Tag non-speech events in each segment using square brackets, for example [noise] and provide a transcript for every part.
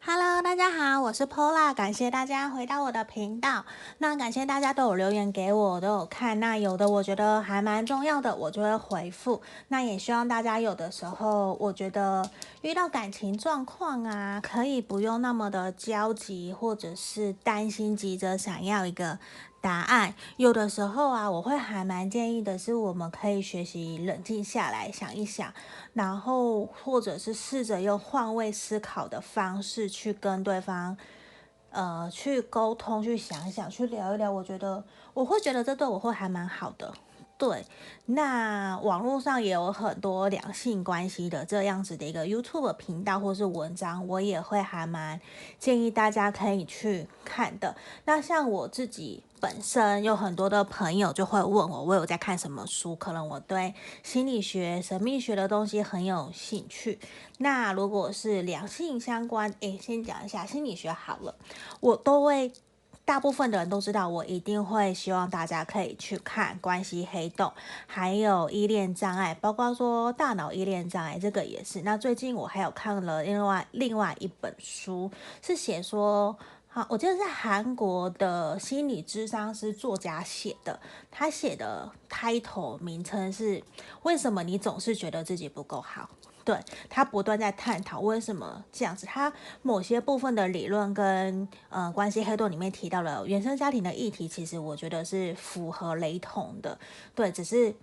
Hello，大家好，我是 Pola，感谢大家回到我的频道。那感谢大家都有留言给我，都有看。那有的我觉得还蛮重要的，我就会回复。那也希望大家有的时候，我觉得遇到感情状况啊，可以不用那么的焦急，或者是担心，急着想要一个答案。有的时候啊，我会还蛮建议的是，我们可以学习冷静下来，想一想。然后，或者是试着用换位思考的方式去跟对方，呃，去沟通，去想一想，去聊一聊。我觉得我会觉得这对我会还蛮好的。对，那网络上也有很多两性关系的这样子的一个 YouTube 频道或是文章，我也会还蛮建议大家可以去看的。那像我自己本身有很多的朋友就会问我，我有在看什么书？可能我对心理学、神秘学的东西很有兴趣。那如果是两性相关，诶，先讲一下心理学好了，我都会。大部分的人都知道，我一定会希望大家可以去看关系黑洞，还有依恋障碍，包括说大脑依恋障碍这个也是。那最近我还有看了另外另外一本书，是写说，好，我记得是韩国的心理咨商师作家写的，他写的 title 名称是为什么你总是觉得自己不够好。对，他不断在探讨为什么这样子，他某些部分的理论跟呃关系黑洞里面提到了原生家庭的议题，其实我觉得是符合雷同的。对，只是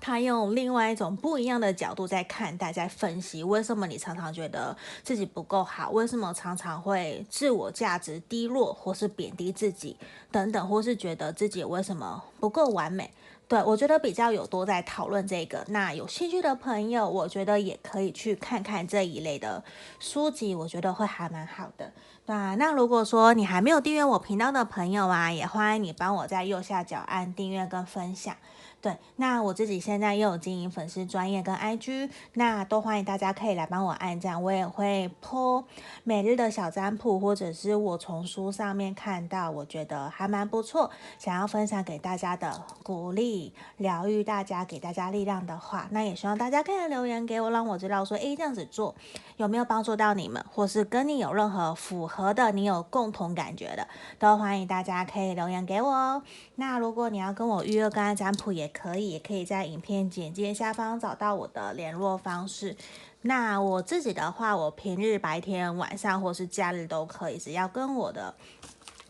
他用另外一种不一样的角度在看待，在分析为什么你常常觉得自己不够好，为什么常常会自我价值低落，或是贬低自己等等，或是觉得自己为什么不够完美。对，我觉得比较有多在讨论这个，那有兴趣的朋友，我觉得也可以去看看这一类的书籍，我觉得会还蛮好的。那，那如果说你还没有订阅我频道的朋友啊，也欢迎你帮我在右下角按订阅跟分享。对，那我自己现在又有经营粉丝专业跟 IG，那都欢迎大家可以来帮我按赞，我也会 po 每日的小占卜，或者是我从书上面看到我觉得还蛮不错，想要分享给大家的鼓励、疗愈大家、给大家力量的话，那也希望大家可以留言给我，让我知道说，诶，这样子做有没有帮助到你们，或是跟你有任何符合的、你有共同感觉的，都欢迎大家可以留言给我哦。那如果你要跟我预约个案占卜也。可以，也可以在影片简介下方找到我的联络方式。那我自己的话，我平日白天、晚上或是假日都可以，只要跟我的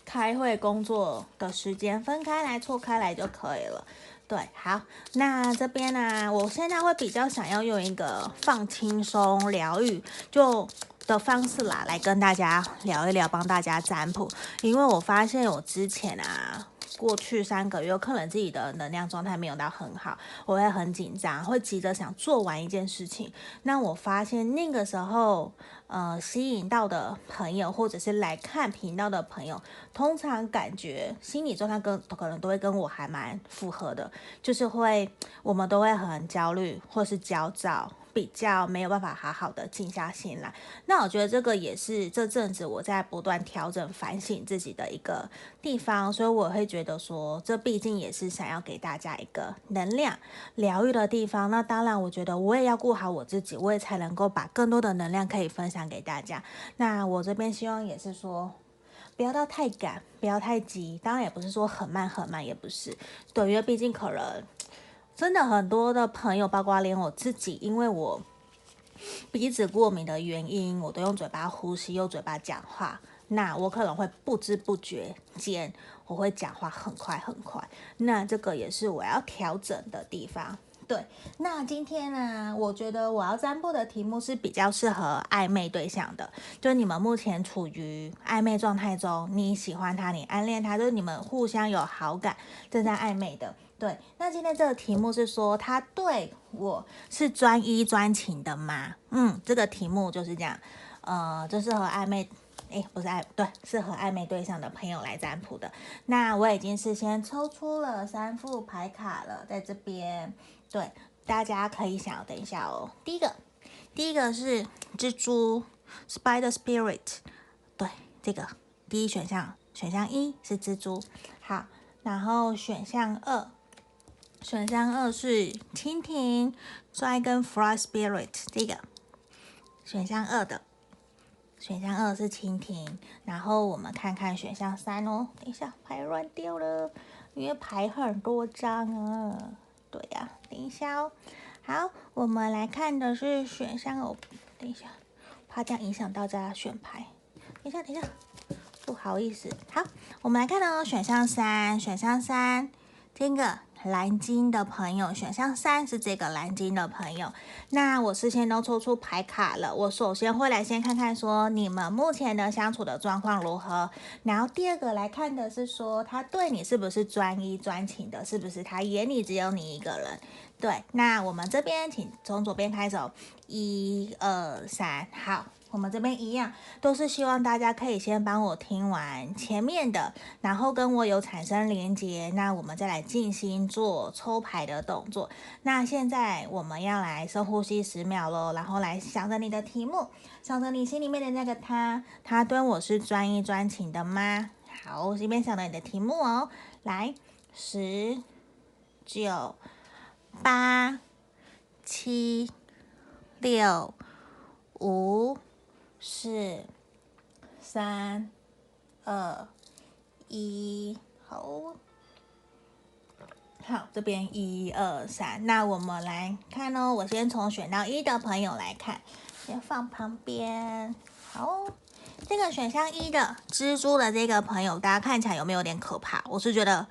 开会工作的时间分开来、错开来就可以了。对，好，那这边呢、我现在会比较想要用一个放轻松、疗愈就的方式啦，来跟大家聊一聊，帮大家占卜，因为我发现我之前啊。过去三个月，可能自己的能量状态没有到很好，我会很紧张，会急着想做完一件事情。那我发现那个时候，呃，吸引到的朋友，或者是来看频道的朋友，通常感觉心理状态跟可能都会跟我还蛮符合的，就是会我们都会很焦虑，或是焦躁。比较没有办法好好的静下心来，那我觉得这个也是这阵子我在不断调整、反省自己的一个地方，所以我会觉得说，这毕竟也是想要给大家一个能量疗愈的地方。那当然，我觉得我也要顾好我自己，我也才能够把更多的能量可以分享给大家。那我这边希望也是说，不要到太赶，不要太急，当然也不是说很慢很慢，也不是，对，因为毕竟可能。真的很多的朋友，包括连我自己，因为我鼻子过敏的原因，我都用嘴巴呼吸，用嘴巴讲话。那我可能会不知不觉间，我会讲话很快很快。那这个也是我要调整的地方。对，那今天呢，我觉得我要占卜的题目是比较适合暧昧对象的，就你们目前处于暧昧状态中，你喜欢他，你暗恋他，就是你们互相有好感，正在暧昧的。对，那今天这个题目是说，他对我是专一专情的吗？嗯，这个题目就是这样，呃，就是和暧昧，诶，不是暧，对，是和暧昧对象的朋友来占卜的。那我已经事先抽出了三副牌卡了，在这边，对，大家可以想，等一下哦。第一个，第一个是蜘蛛，Spider Spirit，对，这个第一选项，选项一是蜘蛛，好，然后选项二。选项二是蜻蜓，Dragonfly Spirit，这个选项二的。选项二是蜻蜓，然后我们看看选项三哦。等一下，牌乱掉了，因为牌很多张啊。对呀、等一下哦。好，我们来看的是选项哦。等一下，怕这样影响到大家选牌。等一下，等一下，不好意思。好，我们来看哦，选项三，选项三，这个。蓝金的朋友，选项三是这个蓝金的朋友。那我事先都抽出牌卡了。我首先会来先看看说你们目前的相处的状况如何。然后第二个来看的是说他对你是不是专一专情的，是不是他眼里只有你一个人？对。那我们这边请从左边开始，一二三，好。我们这边一样，都是希望大家可以先帮我听完前面的，然后跟我有产生连接，那我们再来进行做抽牌的动作。那现在我们要来深呼吸十秒喽，然后来想着你的题目，想着你心里面的那个他，他对我是专一专情的吗？好，这边想着你的题目哦，来，十、九、八、七、六、五。四、三、二、一，好，好，这边一二三，那我们来看哦。我先从选到一的朋友来看，先放旁边。好，这个选项一的蜘蛛的这个朋友，大家看起来有没有点可怕？我是觉得，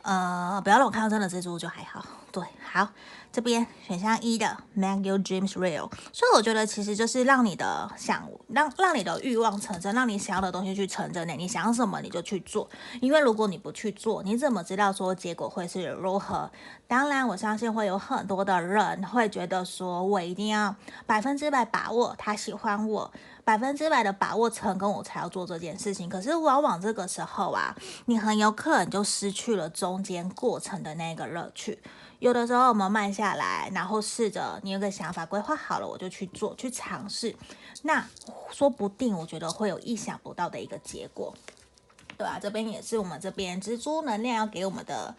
呃，不要让我看到真的蜘蛛就还好。对，好。这边选项一的 Make your dreams real，所以我觉得其实就是让你的想让让你的欲望成真，让你想要的东西去成真的。你想什么你就去做，因为如果你不去做，你怎么知道说结果会是如何？当然，我相信会有很多的人会觉得说我一定要百分之百把握他喜欢我，百分之百的把握成功，我才要做这件事情。可是往往这个时候啊，你很有可能就失去了中间过程的那个乐趣。有的时候我们慢下来，然后试着你有个想法规划好了，我就去做，去尝试，那说不定我觉得会有意想不到的一个结果，对啊，这边也是我们这边蜘蛛能量要给我们的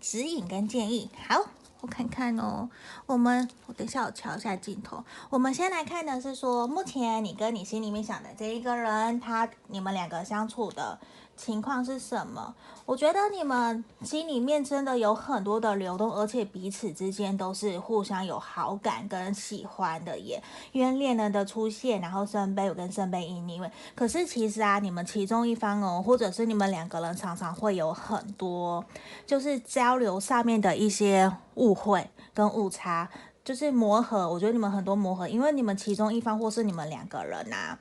指引跟建议。好，我看看哦，我们我等一下我调一下镜头，我们先来看的是说，目前你跟你心里面想的这一个人，他你们两个相处的。情况是什么？我觉得你们心里面真的有很多的流动，而且彼此之间都是互相有好感跟喜欢的耶。因为恋人的出现，然后圣杯五跟圣杯一逆位。可是其实啊，你们其中一方哦，或者是你们两个人常常会有很多，就是交流上面的一些误会跟误差，就是磨合。我觉得你们很多磨合，因为你们其中一方或是你们两个人啊，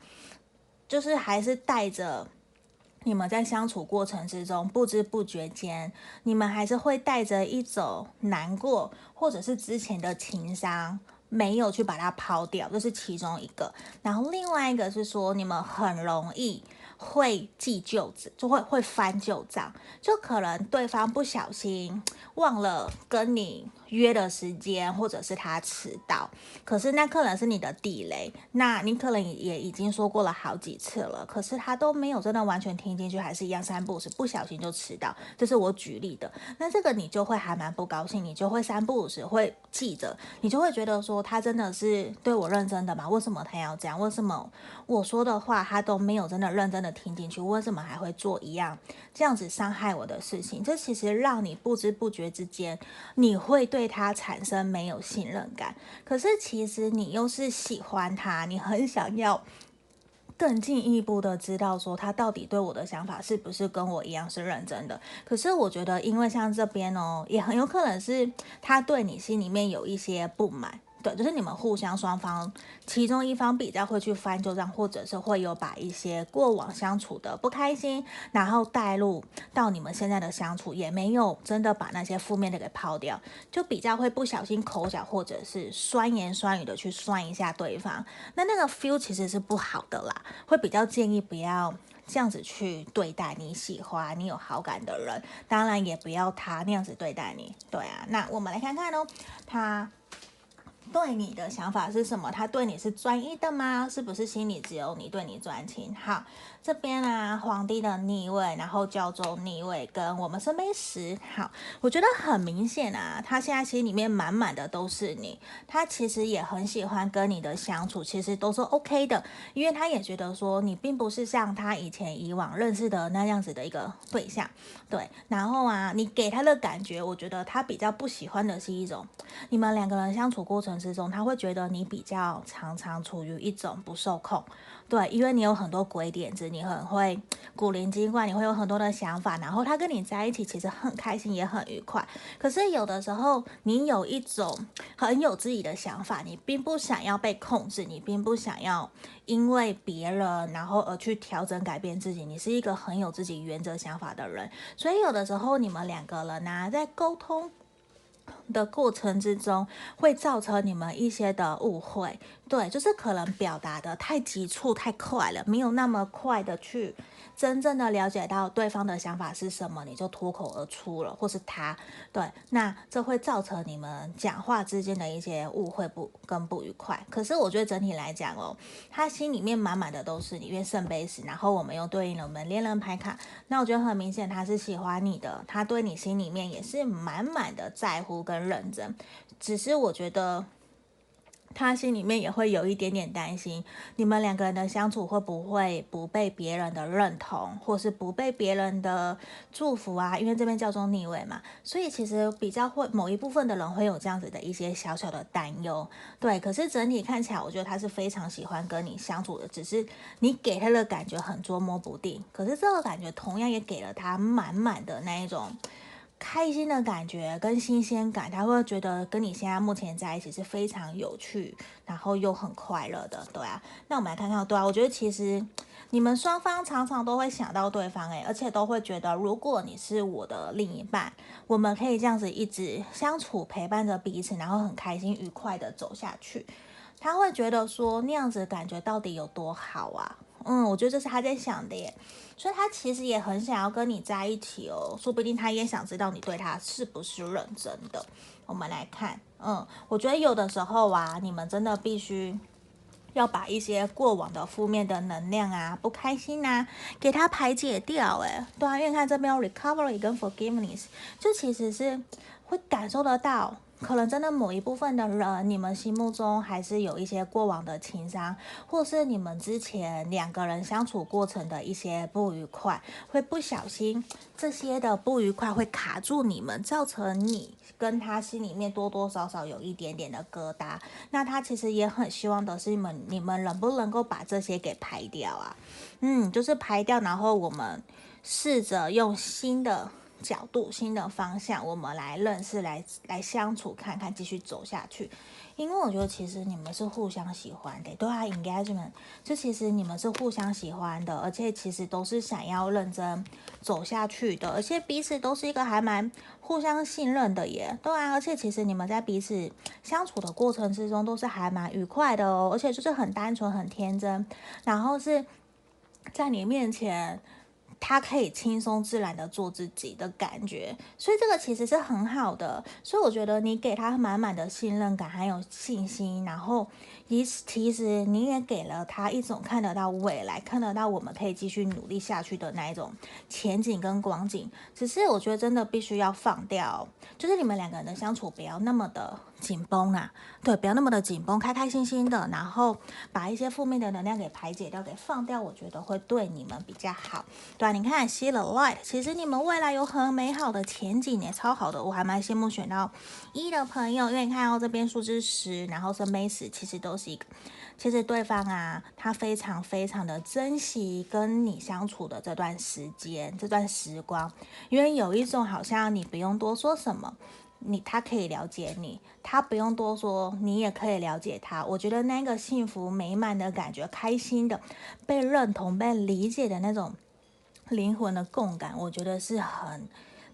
就是还是带着。你们在相处过程之中，不知不觉间，你们还是会带着一种难过，或者是之前的情伤，没有去把它抛掉，这是其中一个。然后另外一个是说，你们很容易。会记旧子，就会会翻旧账，就可能对方不小心 [tsk] 忘了跟你约的时间，或者是他迟到，可是那可能是你的地雷，那你可能也已经说过了好几次了，可是他都没有真的完全听进去，还是一样三不五时不小心就迟到，这是我举例的，那这个你就会还蛮不高兴，你就会三不五时会记着，你就会觉得说他真的是对我认真的吗？为什么他要这样？为什么我说的话他都没有真的认真的？听进去，为什么还会做一样这样子伤害我的事情？这其实让你不知不觉之间，你会对他产生没有信任感。可是其实你又是喜欢他，你很想要更进一步的知道说他到底对我的想法是不是跟我一样是认真的。可是我觉得，因为像这边哦，也很有可能是他对你心里面有一些不满。对，就是你们互相双方，其中一方比较会去翻旧账，或者是会有把一些过往相处的不开心，然后带入到你们现在的相处，也没有真的把那些负面的给抛掉，就比较会不小心口角或者是酸言酸语的去酸一下对方，那那个 feel 其实是不好的啦，会比较建议不要这样子去对待你喜欢、你有好感的人，当然也不要他那样子对待你。对啊，那我们来看看哦，他。对你的想法是什么？他对你是专一的吗？是不是心里只有你对你专情？好，这边啊，皇帝的逆位，然后教宗逆位，跟我们圣杯十。好，我觉得很明显啊，他现在心里面满满的都是你，他其实也很喜欢跟你的相处，其实都是 OK 的，因为他也觉得说你并不是像他以前以往认识的那样子的一个对象，对。然后啊，你给他的感觉，我觉得他比较不喜欢的是一种，你们两个人相处过程之中，他会觉得你比较常常处于一种不受控，对，因为你有很多鬼点子，你很会古灵精怪，你会有很多的想法，然后他跟你在一起其实很开心，也很愉快。可是有的时候，你有一种很有自己的想法，你并不想要被控制，你并不想要因为别人然后而去调整改变自己，你是一个很有自己原则想法的人，所以有的时候你们两个人呢、在沟通。的过程之中会造成你们一些的误会，对，就是可能表达的太急促、太快了，没有那么快的去。真正的了解到对方的想法是什么，你就脱口而出了，或是他，对，那这会造成你们讲话之间的一些误会不跟不愉快。可是我觉得整体来讲哦，他心里面满满的都是你，因为圣杯十，然后我们又对应了我们恋人牌卡，那我觉得很明显他是喜欢你的，他对你心里面也是满满的在乎跟认真，只是我觉得。他心里面也会有一点点担心，你们两个人的相处会不会不被别人的认同，或是不被别人的祝福啊？因为这边叫做逆位嘛，所以其实比较会某一部分的人会有这样子的一些小小的担忧。对，可是整体看起来，我觉得他是非常喜欢跟你相处的，只是你给他的感觉很捉摸不定。可是这个感觉同样也给了他满满的那一种。开心的感觉跟新鲜感，他会觉得跟你现在目前在一起是非常有趣，然后又很快乐的，对啊。那我们来看看，对啊，我觉得其实你们双方常常都会想到对方，诶，而且都会觉得，如果你是我的另一半，我们可以这样子一直相处，陪伴着彼此，然后很开心、愉快的走下去。他会觉得说，那样子感觉到底有多好啊？嗯，我觉得这是他在想的耶。所以他其实也很想要跟你在一起哦，说不定他也想知道你对他是不是认真的。我们来看，嗯，我觉得有的时候啊，你们真的必须要把一些过往的负面的能量啊、不开心啊，给他排解掉。哎，对啊，因为看这边 recovery 跟 forgiveness，就其实是会感受得到。可能真的某一部分的人，你们心目中还是有一些过往的情伤，或是你们之前两个人相处过程的一些不愉快，会不小心这些的不愉快会卡住你们，造成你跟他心里面多多少少有一点点的疙瘩。那他其实也很希望的是你们，你们能不能够把这些给排掉啊？嗯，就是排掉，然后我们试着用新的。角度、新的方向，我们来认识、来来相处，看看继续走下去。因为我觉得其实你们是互相喜欢的，对啊，engagement，就其实你们是互相喜欢的，而且其实都是想要认真走下去的，而且彼此都是一个还蛮互相信任的耶，对啊，而且其实你们在彼此相处的过程之中都是还蛮愉快的哦，而且就是很单纯、很天真，然后是在你面前。他可以轻松自然的做自己的感觉，所以这个其实是很好的。所以我觉得你给他满满的信任感，还有信心，然后其实你也给了他一种看得到未来，看得到我们可以继续努力下去的那一种前景跟光景。只是我觉得真的必须要放掉，就是你们两个人的相处不要那么的。紧绷啊，对，不要那么的紧绷，开开心心的，然后把一些负面的能量给排解掉，给放掉，我觉得会对你们比较好。对啊，你看吸了 light，其实你们未来有很美好的前景，也超好的。我还蛮羡慕选到一的朋友，因为你看到这边数字十，然后圣杯十，其实都是一个，其实对方啊，他非常非常的珍惜跟你相处的这段时间，这段时光，因为有一种好像你不用多说什么。你他可以了解你，他不用多说，你也可以了解他。我觉得那个幸福美满的感觉，开心的，被认同、被理解的那种灵魂的共感，我觉得是很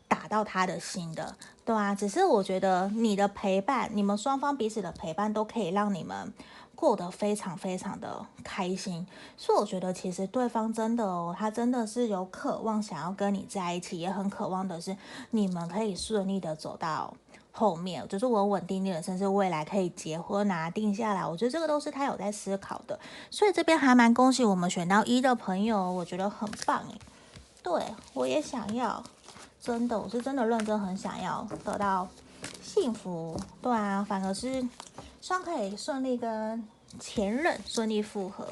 打到他的心的，对啊。只是我觉得你的陪伴，你们双方彼此的陪伴，都可以让你们过得非常非常的开心。所以我觉得其实对方真的哦，他真的是有渴望想要跟你在一起，也很渴望的是你们可以顺利的走到。后面，就是稳稳定定的，甚至未来可以结婚啊，定下来。我觉得这个都是他有在思考的，所以这边还蛮恭喜我们选到一的朋友，我觉得很棒诶。对，我也想要，真的，我是真的认真很想要得到幸福。对啊，反而是希望可以顺利跟前任顺利复合，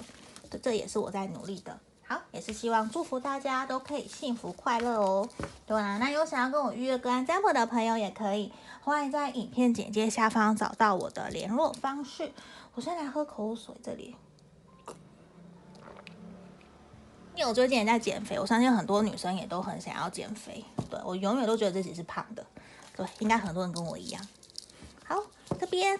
这这也是我在努力的。好，也是希望祝福大家都可以幸福快乐哦。对啊，那有想要跟我预约个案占卜的朋友也可以，欢迎在影片简介下方找到我的联络方式。我先来喝口水，这里。因为我最近也在减肥，我相信很多女生也都很想要减肥。对，我永远都觉得自己是胖的，对，应该很多人跟我一样。好，这边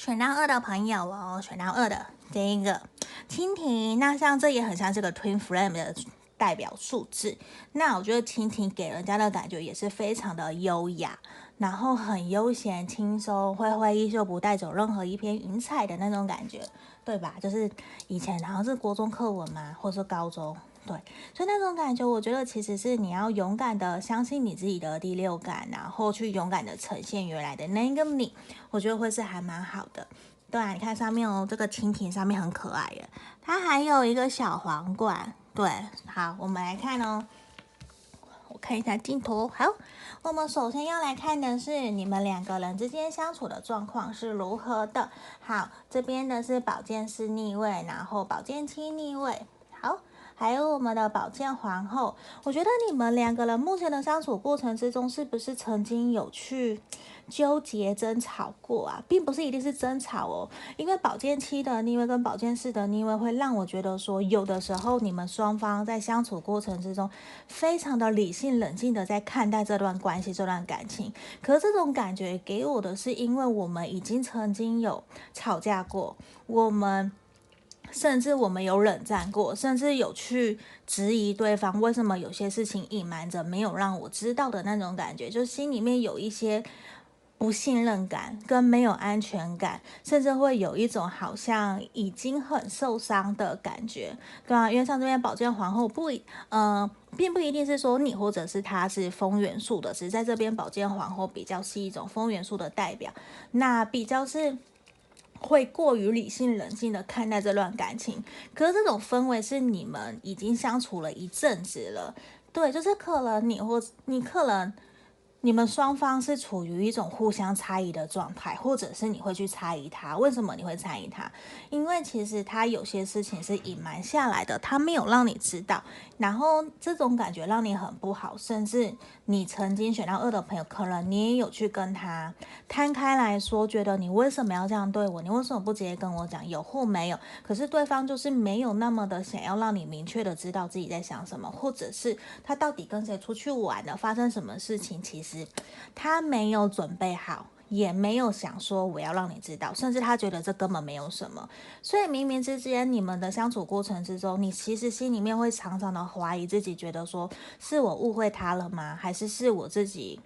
选到二的朋友哦，选到二的这一个。蜻蜓，那像这也很像这个 Twin Flame 的代表数字。那我觉得蜻蜓给人家的感觉也是非常的优雅，然后很悠闲轻松，挥挥衣袖不带走任何一片云彩的那种感觉，对吧？就是以前好像是国中课文嘛，或是高中，对，所以那种感觉，我觉得其实是你要勇敢的相信你自己的第六感，然后去勇敢的呈现原来的那个你，我觉得会是还蛮好的。对啊，你看上面哦，这个蜻蜓上面很可爱耶，它还有一个小皇冠。对，好，我们来看哦，我看一下镜头。好，我们首先要来看的是你们两个人之间相处的状况是如何的。好，这边的是宝剑四逆位，然后宝剑七逆位。还有我们的宝剑皇后。我觉得你们两个人目前的相处过程之中，是不是曾经有去纠结争吵过啊，并不是一定是争吵哦，因为宝剑七的逆位跟宝剑四的逆位会让我觉得说，有的时候你们双方在相处过程之中，非常的理性冷静的在看待这段关系、这段感情。可是这种感觉给我的是，因为我们已经曾经有吵架过，我们甚至我们有冷战过，甚至有去质疑对方为什么有些事情隐瞒着没有让我知道的那种感觉，就心里面有一些。不信任感跟没有安全感，甚至会有一种好像已经很受伤的感觉，对啊，因为像这边宝剑皇后不，呃，并不一定是说你或者是他是风元素的，只是在这边宝剑皇后比较是一种风元素的代表，那比较是会过于理性冷静的看待这段感情，可是这种氛围是你们已经相处了一阵子了，对，就是可能你或你可能。你们双方是处于一种互相猜疑的状态，或者是你会去猜疑他，为什么你会猜疑他？因为其实他有些事情是隐瞒下来的，他没有让你知道，然后这种感觉让你很不好，甚至你曾经选到二的朋友，可能你也有去跟他摊开来说，觉得你为什么要这样对我？你为什么不直接跟我讲有或没有？可是对方就是没有那么的想要让你明确的知道自己在想什么，或者是他到底跟谁出去玩了，发生什么事情，其实。他没有准备好，也没有想说我要让你知道，甚至他觉得这根本没有什么。所以冥冥之间，你们的相处过程之中，你其实心里面会常常的怀疑自己，觉得说是我误会他了吗？还是是我自己？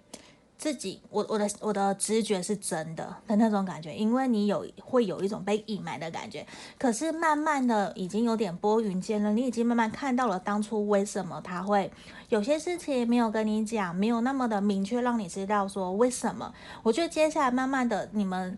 自己，我我的我的直觉是真的的那种感觉，因为你有会有一种被隐瞒的感觉，可是慢慢的已经有点拨云见日，你已经慢慢看到了当初为什么他会有些事情没有跟你讲，没有那么的明确让你知道说为什么。我觉得接下来慢慢的你们，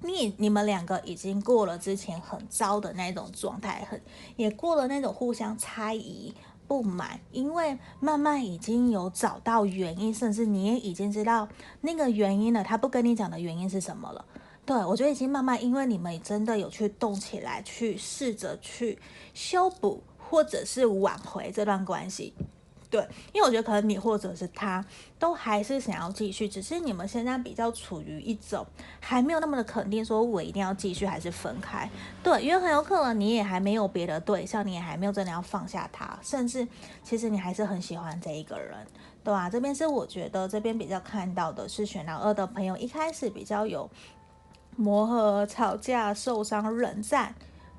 你你们两个已经过了之前很糟的那种状态，很也过了那种互相猜疑。不满，因为慢慢已经有找到原因，甚至你也已经知道那个原因了。他不跟你讲的原因是什么了？对，我觉得已经慢慢，因为你们真的有去动起来，去试着去修补，或者是挽回这段关系。对，因为我觉得可能你或者是他都还是想要继续，只是你们现在比较处于一种还没有那么的肯定，说我一定要继续还是分开。对，因为很有可能你也还没有别的对象，你也还没有真的要放下他，甚至其实你还是很喜欢这一个人，对啊，这边是我觉得这边比较看到的是选到二的朋友，一开始比较有磨合、吵架、受伤、冷战。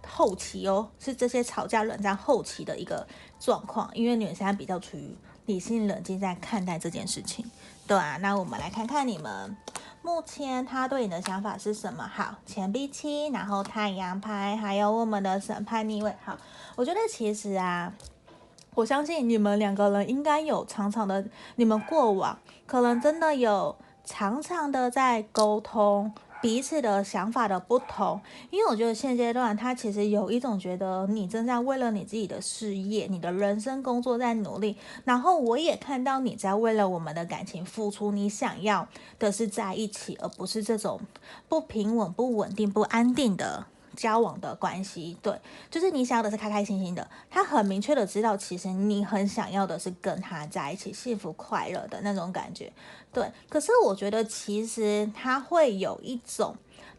后期哦，是这些吵架冷战后期的一个状况，因为你们现在比较处于理性冷静在看待这件事情，对啊，那我们来看看你们目前他对你的想法是什么？好，钱币七，然后太阳牌，还有我们的审判逆位。好，我觉得其实啊，我相信你们两个人应该有长长的，你们过往可能真的有常常的在沟通。彼此的想法的不同，因为我觉得现阶段他其实有一种觉得你正在为了你自己的事业、你的人生工作在努力，然后我也看到你在为了我们的感情付出，你想要的是在一起，而不是这种不平稳、不稳定、不安定的。交往的关系，对，就是你想要的是开开心心的。他很明确的知道，其实你很想要的是跟他在一起，幸福快乐的那种感觉，对。可是我觉得，其实他会有一种。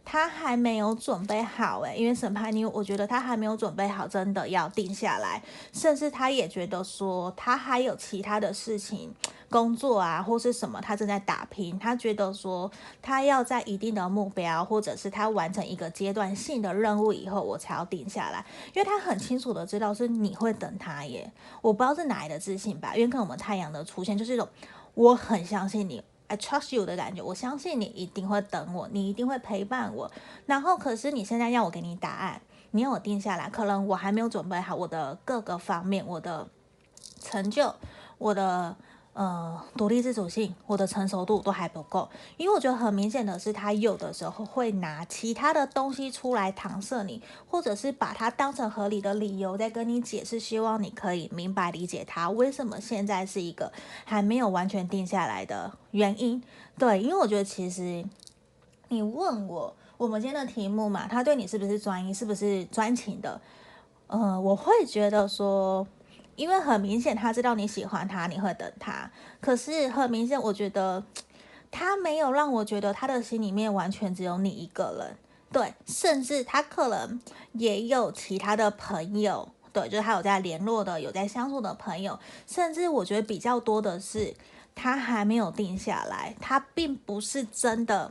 他还没有准备好诶，因为审判你，我觉得他还没有准备好，真的要定下来。甚至他也觉得说，他还有其他的事情、工作啊，或是什么，他正在打拼。他觉得说，他要在一定的目标，或者是他完成一个阶段性的任务以后，我才要定下来。因为他很清楚的知道是你会等他耶。我不知道是哪来的自信吧，因为跟我们太阳的出现就是一种，我很相信你。I trust you 的感觉，我相信你一定会等我，你一定会陪伴我。然后，可是你现在要我给你答案，你要我定下来，可能我还没有准备好我的各个方面，我的成就，我的。呃，独立自主性，我的成熟度都还不够，因为我觉得很明显的是，他有的时候会拿其他的东西出来搪塞你，或者是把它当成合理的理由在跟你解释，希望你可以明白理解他为什么现在是一个还没有完全定下来的原因。对，因为我觉得其实你问我我们今天的题目嘛，他对你是不是专一，是不是专情的？呃，我会觉得说。因为很明显，他知道你喜欢他，你会等他。可是很明显，我觉得他没有让我觉得他的心里面完全只有你一个人。对，甚至他可能也有其他的朋友。对，就是他有在联络的，有在相处的朋友。甚至我觉得比较多的是，他还没有定下来，他并不是真的。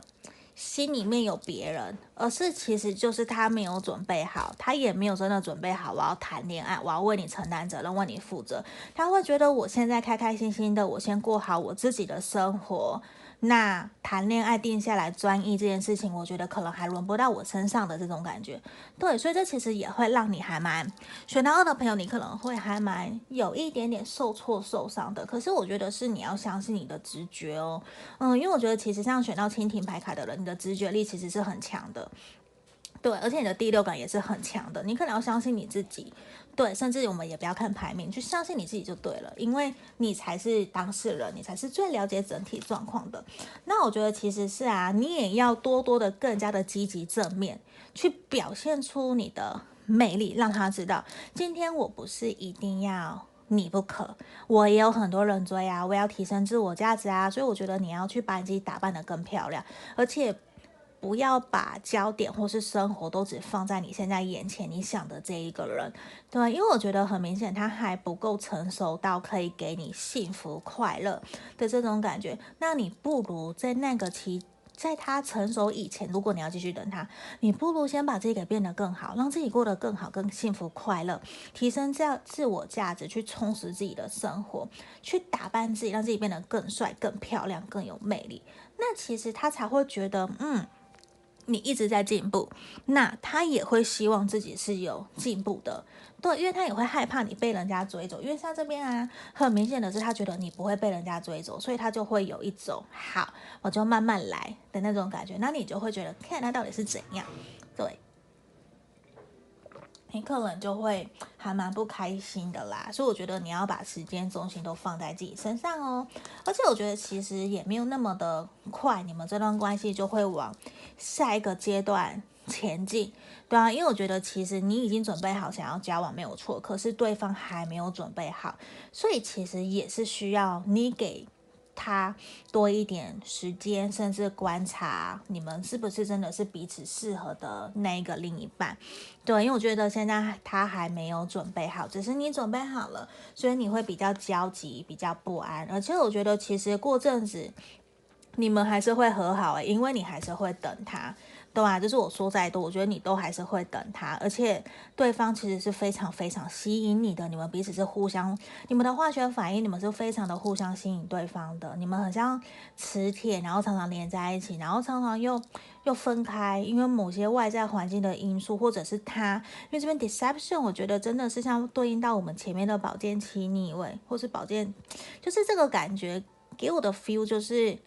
心里面有别人，而是其实就是他没有准备好，他也没有真的准备好。我要谈恋爱，我要为你承担责任，为你负责。他会觉得我现在开开心心的，我先过好我自己的生活。那谈恋爱定下来专一这件事情，我觉得可能还轮不到我身上的这种感觉。对，所以这其实也会让你还蛮选到二的朋友，你可能会还蛮有一点点受挫受伤的。可是我觉得是你要相信你的直觉哦，嗯，因为我觉得其实像选到蜻蜓牌卡的人，你的直觉力其实是很强的。对，而且你的第六感也是很强的，你可能要相信你自己。对，甚至我们也不要看排名，去相信你自己就对了，因为你才是当事人，你才是最了解整体状况的。那我觉得其实是啊，你也要多多的更加的积极正面，去表现出你的魅力，让他知道，今天我不是一定要你不可，我也有很多人追啊，我要提升自我价值啊，所以我觉得你要去把你自己打扮得更漂亮，而且。不要把焦点或是生活都只放在你现在眼前你想的这一个人，对，因为我觉得很明显他还不够成熟到可以给你幸福快乐的这种感觉。那你不如在那个期，在他成熟以前，如果你要继续等他，你不如先把自己给变得更好，让自己过得更好、更幸福快乐，提升这样自我价值，去充实自己的生活，去打扮自己，让自己变得更帅、更漂亮、更有魅力。那其实他才会觉得，嗯。你一直在进步，那他也会希望自己是有进步的，对，因为他也会害怕你被人家追走，因为像这边啊，很明显的是他觉得你不会被人家追走，所以他就会有一种好，我就慢慢来的那种感觉，那你就会觉得看他到底是怎样，对。你可能就会还蛮不开心的啦，所以我觉得你要把时间重心都放在自己身上哦。而且我觉得其实也没有那么的快，你们这段关系就会往下一个阶段前进，对啊，因为我觉得其实你已经准备好想要交往没有错，可是对方还没有准备好，所以其实也是需要你给。他多一点时间，甚至观察你们是不是真的是彼此适合的那一个另一半。对，因为我觉得现在他还没有准备好，只是你准备好了，所以你会比较焦急，比较不安。而且我觉得其实过阵子你们还是会和好欸，因为你还是会等他。对啊，就是我说再多，我觉得你都还是会等他，而且对方其实是非常非常吸引你的，你们彼此是互相，你们的化学反应，你们是非常的互相吸引对方的，你们很像磁铁，然后常常连在一起，然后常常又又分开，因为某些外在环境的因素，或者是他，因为这边 deception，我觉得真的是像对应到我们前面的宝剑七逆位，或是宝剑，就是这个感觉给我的 feel 就是。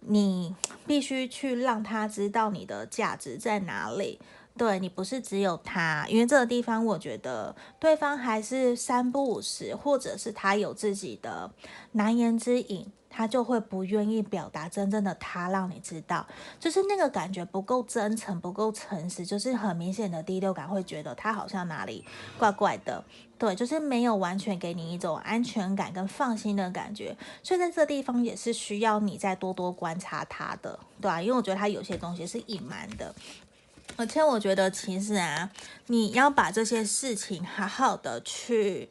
你必须去让他知道你的价值在哪里。对，你不是只有他，因为这个地方我觉得对方还是三不五时，或者是他有自己的难言之隐，他就会不愿意表达真正的他，让你知道，就是那个感觉不够真诚，不够诚实，就是很明显的第六感会觉得他好像哪里怪怪的，对，就是没有完全给你一种安全感跟放心的感觉，所以在这地方也是需要你再多多观察他的，对啊，因为我觉得他有些东西是隐瞒的。而且我觉得，其实啊，你要把这些事情好好的去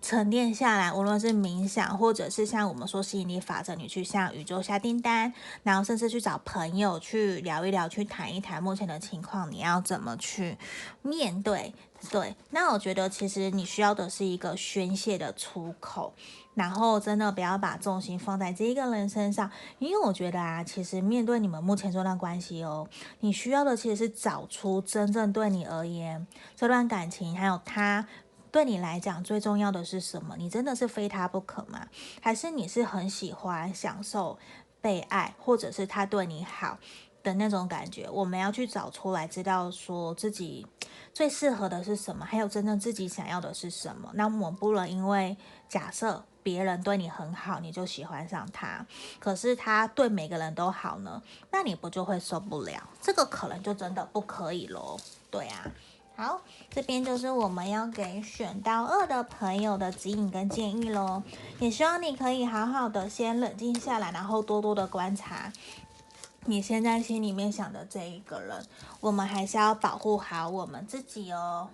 沉淀下来，无论是冥想，或者是像我们说吸引力法则，你去向宇宙下订单，然后甚至去找朋友去聊一聊，去谈一谈目前的情况，你要怎么去面对？对，那我觉得其实你需要的是一个宣泄的出口。然后真的不要把重心放在这一个人身上，因为我觉得啊，其实面对你们目前这段关系哦，你需要的其实是找出真正对你而言这段感情，还有他对你来讲最重要的是什么？你真的是非他不可吗？还是你是很喜欢享受被爱，或者是他对你好的那种感觉？我们要去找出来，知道说自己最适合的是什么，还有真正自己想要的是什么。那我们不能因为假设。别人对你很好，你就喜欢上他。可是他对每个人都好呢，那你不就会受不了？这个可能就真的不可以喽。对啊，好，这边就是我们要给选到二的朋友的指引跟建议喽。也希望你可以好好的先冷静下来，然后多多的观察你现在心里面想的这一个人。我们还是要保护好我们自己哦。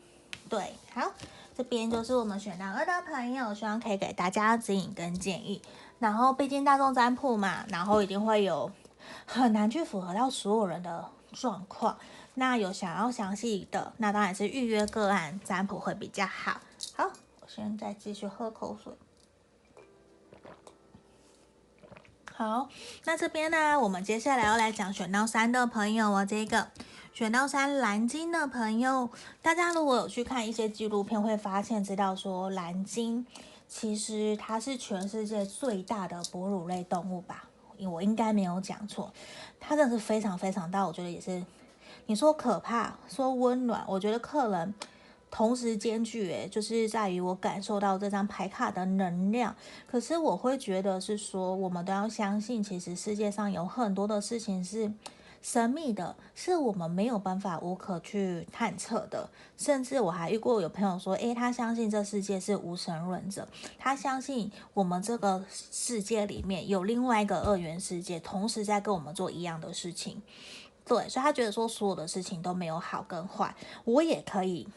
对，好。这边就是我们选到二的朋友，希望可以给大家指引跟建议。然后毕竟大众占卜嘛，然后一定会有很难去符合到所有人的状况。那有想要详细的，那当然是预约个案占卜会比较好。好，我现在继续喝口水。好，那这边呢，我们接下来要来讲选到三的朋友哦，这个。选到三蓝鲸的朋友，大家如果有去看一些纪录片，会发现知道说蓝鲸其实它是全世界最大的哺乳类动物吧？我应该没有讲错，它真的是非常非常大。我觉得也是，你说可怕，说温暖，我觉得客人同时兼具。诶，就是在于我感受到这张牌卡的能量。可是我会觉得是说，我们都要相信，其实世界上有很多的事情是。神秘的是我们没有办法无可去探测的，甚至我还遇过有朋友说，诶，他相信这世界是无神论者，他相信我们这个世界里面有另外一个二元世界，同时在跟我们做一样的事情，对，所以他觉得说所有的事情都没有好跟坏，我也可以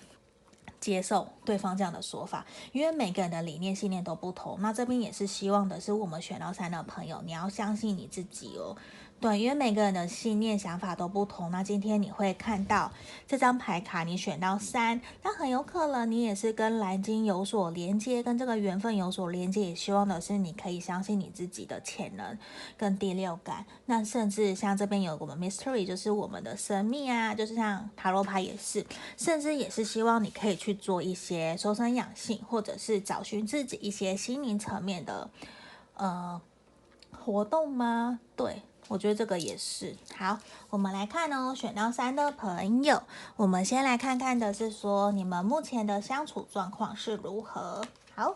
接受对方这样的说法，因为每个人的理念信念都不同，那这边也是希望的是我们选到三的朋友，你要相信你自己哦。对，因为每个人的信念、想法都不同。那今天你会看到这张牌卡，你选到三，那很有可能你也是跟蓝鲸有所连接，跟这个缘分有所连接。也希望的是你可以相信你自己的潜能跟第六感。那甚至像这边有我们 mystery，就是我们的神秘啊，就是像塔罗牌也是，甚至也是希望你可以去做一些修身养性，或者是找寻自己一些心灵层面的呃活动吗？对。我觉得这个也是好，我们来看哦，选到三的朋友，我们先来看看的是说你们目前的相处状况是如何。好，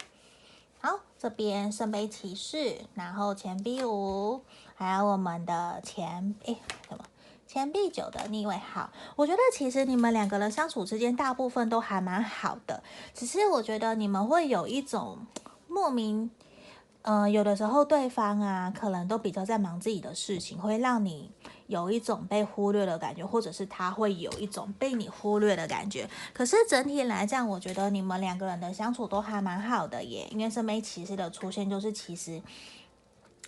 好，这边圣杯骑士，然后钱币五，还有我们的钱诶，什么钱币九的逆位。好，我觉得其实你们两个人相处之间大部分都还蛮好的，只是我觉得你们会有一种莫名。嗯、有的时候对方啊，可能都比较在忙自己的事情，会让你有一种被忽略的感觉，或者是他会有一种被你忽略的感觉。可是整体来讲，我觉得你们两个人的相处都还蛮好的耶。因为圣杯骑士的出现，就是其实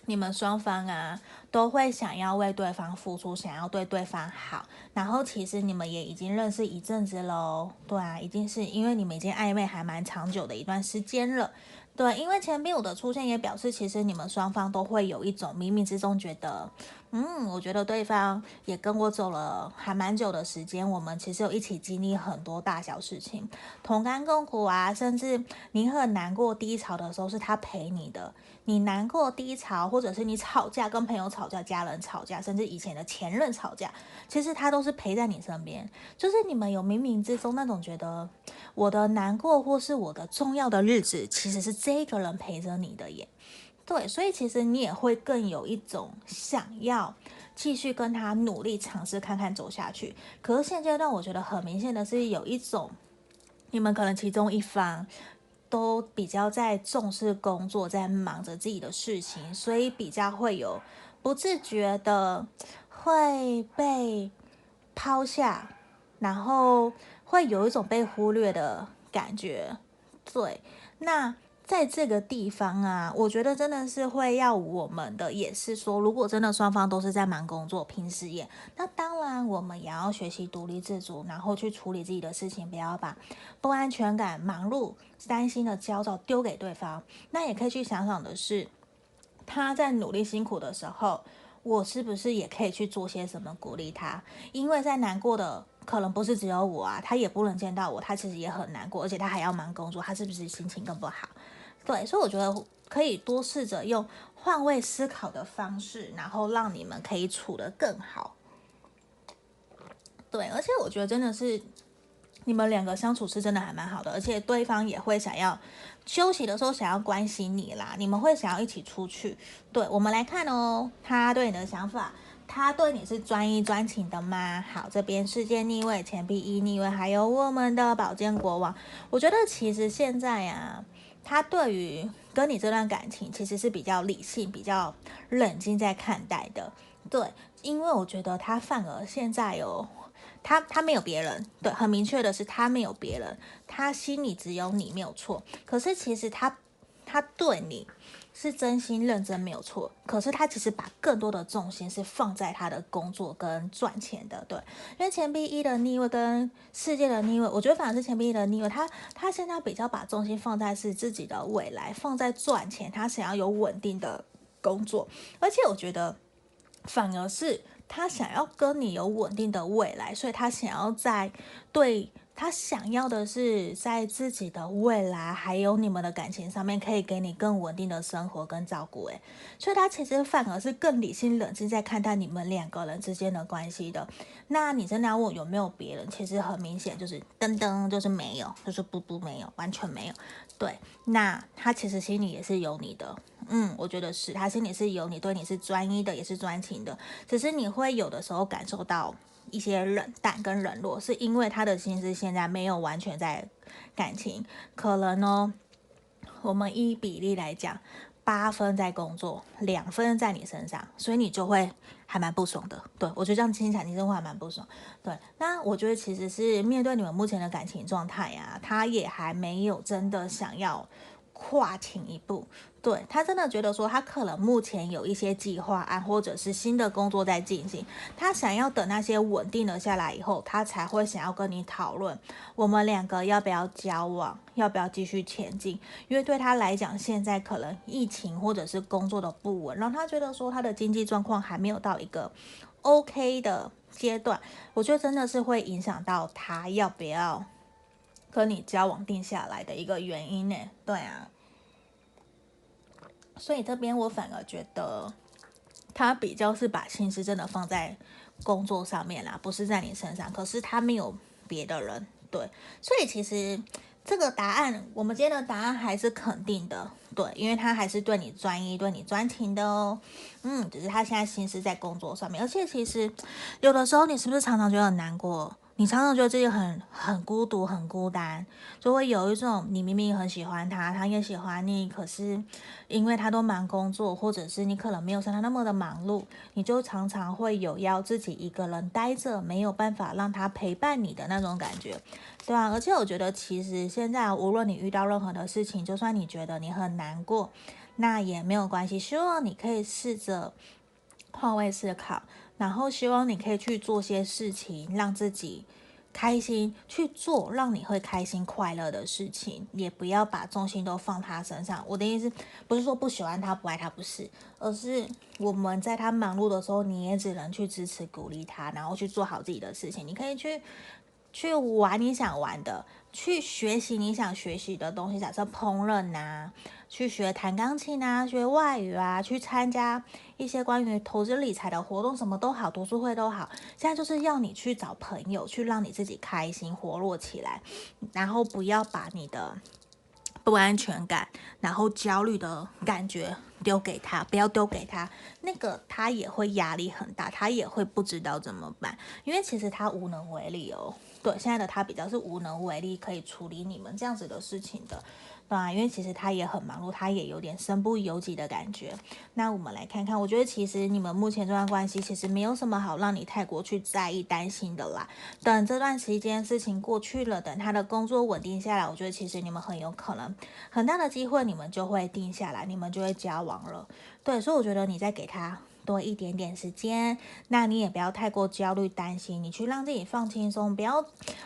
你们双方啊，都会想要为对方付出，想要对对方好。然后其实你们也已经认识一阵子喽，对啊，已经是因为你们已经暧昧还蛮长久的一段时间了。对，因为钱币五的出现也表示，其实你们双方都会有一种冥冥之中觉得，嗯，我觉得对方也跟我走了还蛮久的时间，我们其实有一起经历很多大小事情，同甘共苦啊，甚至你很难过低潮的时候是他陪你的，你难过低潮或者是你吵架跟朋友吵架、家人吵架，甚至以前的前任吵架，其实他都是陪在你身边。就是你们有冥冥之中那种觉得我的难过或是我的重要的日子，其实是这个人陪着你的耶。对，所以其实你也会更有一种想要继续跟他努力尝试看看走下去。可是现阶段我觉得很明显的是有一种，你们可能其中一方。都比较在重视工作，在忙着自己的事情，所以比较会有不自觉的会被抛下，然后会有一种被忽略的感觉。对，那。在这个地方啊，我觉得真的是会要我们的，也是说，如果真的双方都是在忙工作、拼事业，那当然我们也要学习独立自主，然后去处理自己的事情，不要把不安全感、忙碌、担心的焦躁丢给对方。那也可以去想想的是，他在努力辛苦的时候，我是不是也可以去做些什么鼓励他？因为在难过的。可能不是只有我啊，他也不能见到我，他其实也很难过，而且他还要忙工作，他是不是心情更不好？对，所以我觉得可以多试着用换位思考的方式，然后让你们可以处得更好。对，而且我觉得真的是你们两个相处是真的还蛮好的，而且对方也会想要休息的时候想要关心你啦，你们会想要一起出去。对，我们来看哦，他对你的想法。他对你是专一专情的吗？好，这边世界逆位、钱币一逆位，还有我们的宝剑国王。我觉得其实现在呀，他对于跟你这段感情其实是比较理性、比较冷静在看待的。对，因为我觉得他反而现在有他，他没有别人。对，很明确的是他没有别人，他心里只有你，没有错。可是其实他，他对你。是真心认真没有错，可是他其实把更多的重心是放在他的工作跟赚钱的，对，因为钱币一的逆位跟世界的逆位，我觉得反而是钱币一的逆位，他他现在比较把重心放在是自己的未来，放在赚钱，他想要有稳定的工作，而且我觉得反而是他想要跟你有稳定的未来，所以他想要在对。他想要的是在自己的未来，还有你们的感情上面，可以给你更稳定的生活跟照顾。诶，所以他其实反而是更理性冷静在看待你们两个人之间的关系的。那你真的要问有没有别人？其实很明显就是噔噔，就是没有，就是不不没有，完全没有。对，那他其实心里也是有你的。嗯，我觉得是他心里是有你，对你是专一的，也是专情的。只是你会有的时候感受到。一些冷淡跟冷落，是因为他的心思现在没有完全在感情，可能哦，我们依比例来讲，八分在工作，两分在你身上，所以你就会还蛮不爽的。对，我觉得这样听起来你真的会还蛮不爽。对，那我觉得其实是面对你们目前的感情状态啊，他也还没有真的想要跨前一步。对，他真的觉得说，他可能目前有一些计划案，或者是新的工作在进行，他想要等那些稳定了下来以后，他才会想要跟你讨论，我们两个要不要交往，要不要继续前进。因为对他来讲，现在可能疫情或者是工作的不稳，让他觉得说他的经济状况还没有到一个 OK 的阶段，我觉得真的是会影响到他要不要跟你交往定下来的一个原因呢。对啊。所以这边我反而觉得，他比较是把心思真的放在工作上面啦，不是在你身上。可是他没有别的人，对。所以其实这个答案，我们今天的答案还是肯定的，对，因为他还是对你专一、对你专情的哦。嗯，只是他现在心思在工作上面，而且其实有的时候，你是不是常常觉得很难过？你常常觉得自己很很孤独、很孤单，就会有一种你明明很喜欢他，他也喜欢你，可是因为他都忙工作，或者是你可能没有像他那么的忙碌，你就常常会有要自己一个人待着，没有办法让他陪伴你的那种感觉，对啊，而且我觉得其实现在无论你遇到任何的事情，就算你觉得你很难过，那也没有关系，希望你可以试着换位思考。然后希望你可以去做些事情，让自己开心，去做让你会开心快乐的事情，也不要把重心都放他身上。我的意思不是说不喜欢他、不爱他，不是，而是我们在他忙碌的时候，你也只能去支持、鼓励他，然后去做好自己的事情。你可以去去玩你想玩的，去学习你想学习的东西，假设烹饪呐、啊，去学弹钢琴啊，学外语啊，去参加一些关于投资理财的活动，什么都好，读书会都好。现在就是要你去找朋友，去让你自己开心、活络起来，然后不要把你的不安全感，然后焦虑的感觉丢给他，不要丢给他，那个他也会压力很大，他也会不知道怎么办，因为其实他无能为力哦。对，现在的他比较是无能为力，可以处理你们这样子的事情的。对啊，因为其实他也很忙碌，他也有点身不由己的感觉。那我们来看看，我觉得其实你们目前这段关系其实没有什么好让你太过去在意、担心的啦。等这段时间事情过去了，等他的工作稳定下来，我觉得其实你们很有可能很大的机会，你们就会定下来，你们就会交往了。对，所以我觉得你再给他多一点点时间，那你也不要太过焦虑、担心，你去让自己放轻松，不要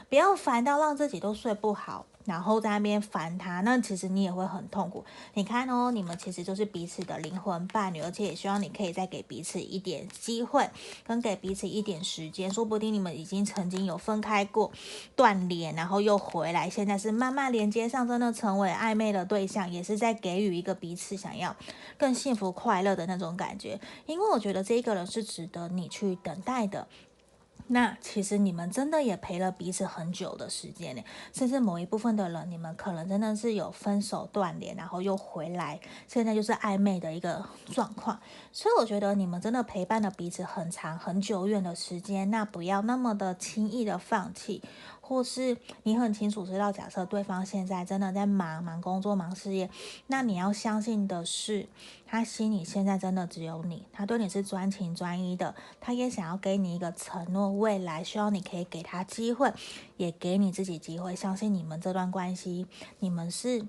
不要烦到让自己都睡不好。然后在那边烦他，那其实你也会很痛苦。你看哦，你们其实就是彼此的灵魂伴侣，而且也希望你可以再给彼此一点机会，跟给彼此一点时间。说不定你们已经曾经有分开过、断联，然后又回来，现在是慢慢连接上，真的成为暧昧的对象，也是在给予一个彼此想要更幸福快乐的那种感觉。因为我觉得这个人是值得你去等待的。那其实你们真的也陪了彼此很久的时间呢，甚至某一部分的人，你们可能真的是有分手断联，然后又回来，现在就是暧昧的一个状况。所以我觉得你们真的陪伴了彼此很长、很久远的时间，那不要那么的轻易的放弃。或是你很清楚知道，假设对方现在真的在忙忙工作、忙事业，那你要相信的是，他心里现在真的只有你，他对你是专情专一的，他也想要给你一个承诺，未来希望你可以给他机会，也给你自己机会，相信你们这段关系，你们是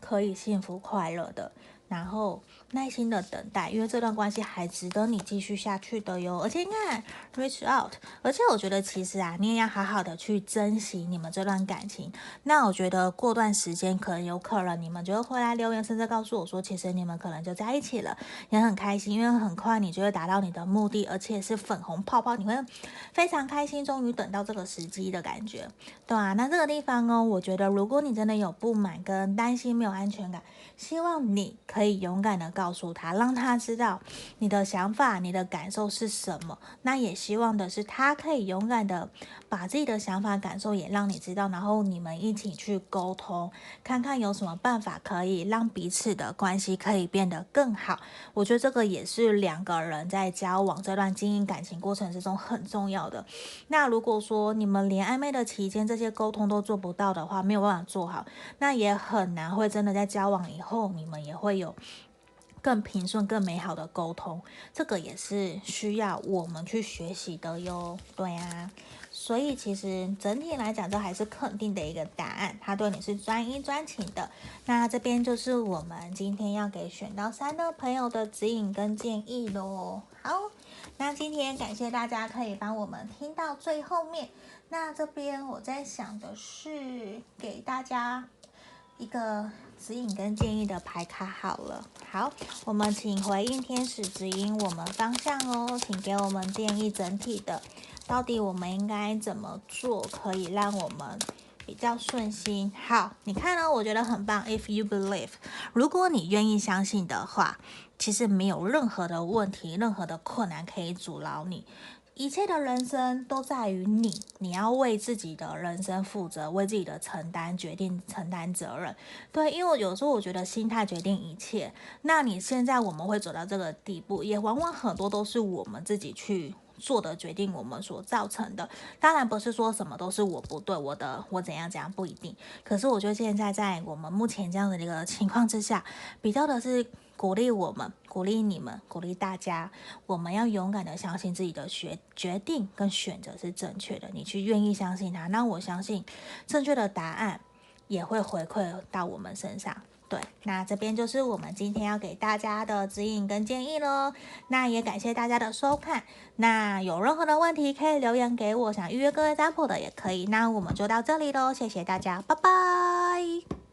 可以幸福快乐的。然后耐心的等待，因为这段关系还值得你继续下去的哟。而且你看，reach out，而且我觉得其实啊，你也要好好的去珍惜你们这段感情。那我觉得过段时间可能有可能你们就会回来留言，甚至告诉我说，其实你们可能就在一起了，也很开心，因为很快你就会达到你的目的，而且是粉红泡泡，你会非常开心，终于等到这个时机的感觉，对啊，那这个地方哦，我觉得如果你真的有不满跟担心，没有安全感。希望你可以勇敢的告诉他，让他知道你的想法、你的感受是什么。那也希望的是，他可以勇敢的把自己的想法、感受也让你知道，然后你们一起去沟通，看看有什么办法可以让彼此的关系可以变得更好。我觉得这个也是两个人在交往这段经营感情过程之中很重要的。那如果说你们连暧昧的期间这些沟通都做不到的话，没有办法做好，那也很难会真的在交往以后。你们也会有更平顺、更美好的沟通，这个也是需要我们去学习的哟。对啊，所以其实整体来讲，这还是肯定的一个答案。他对你是专一专情的。那这边就是我们今天要给选到三的朋友的指引跟建议喽。好，那今天感谢大家可以帮我们听到最后面。那这边我在想的是给大家一个。指引跟建议的牌卡好了，好，我们请回应天使指引我们方向哦，请给我们建议整体的，到底我们应该怎么做可以让我们比较顺心？好，你看呢，我觉得很棒。If you believe，如果你愿意相信的话，其实没有任何的问题，任何的困难可以阻挠你。一切的人生都在于你，你要为自己的人生负责，为自己的承担决定承担责任。对，因为有时候我觉得心态决定一切。那你现在我们会走到这个地步，也往往很多都是我们自己去做的决定，我们所造成的。当然不是说什么都是我不对，我的我怎样怎样不一定。可是我觉得现在在我们目前这样的一个情况之下，比较的是。鼓励我们，鼓励你们，鼓励大家，我们要勇敢的相信自己的决决定跟选择是正确的。你去愿意相信它，那我相信正确的答案也会回馈到我们身上。对，那这边就是我们今天要给大家的指引跟建议喽。那也感谢大家的收看。那有任何的问题可以留言给我，想预约各位占卜的也可以。那我们就到这里喽，谢谢大家，拜拜。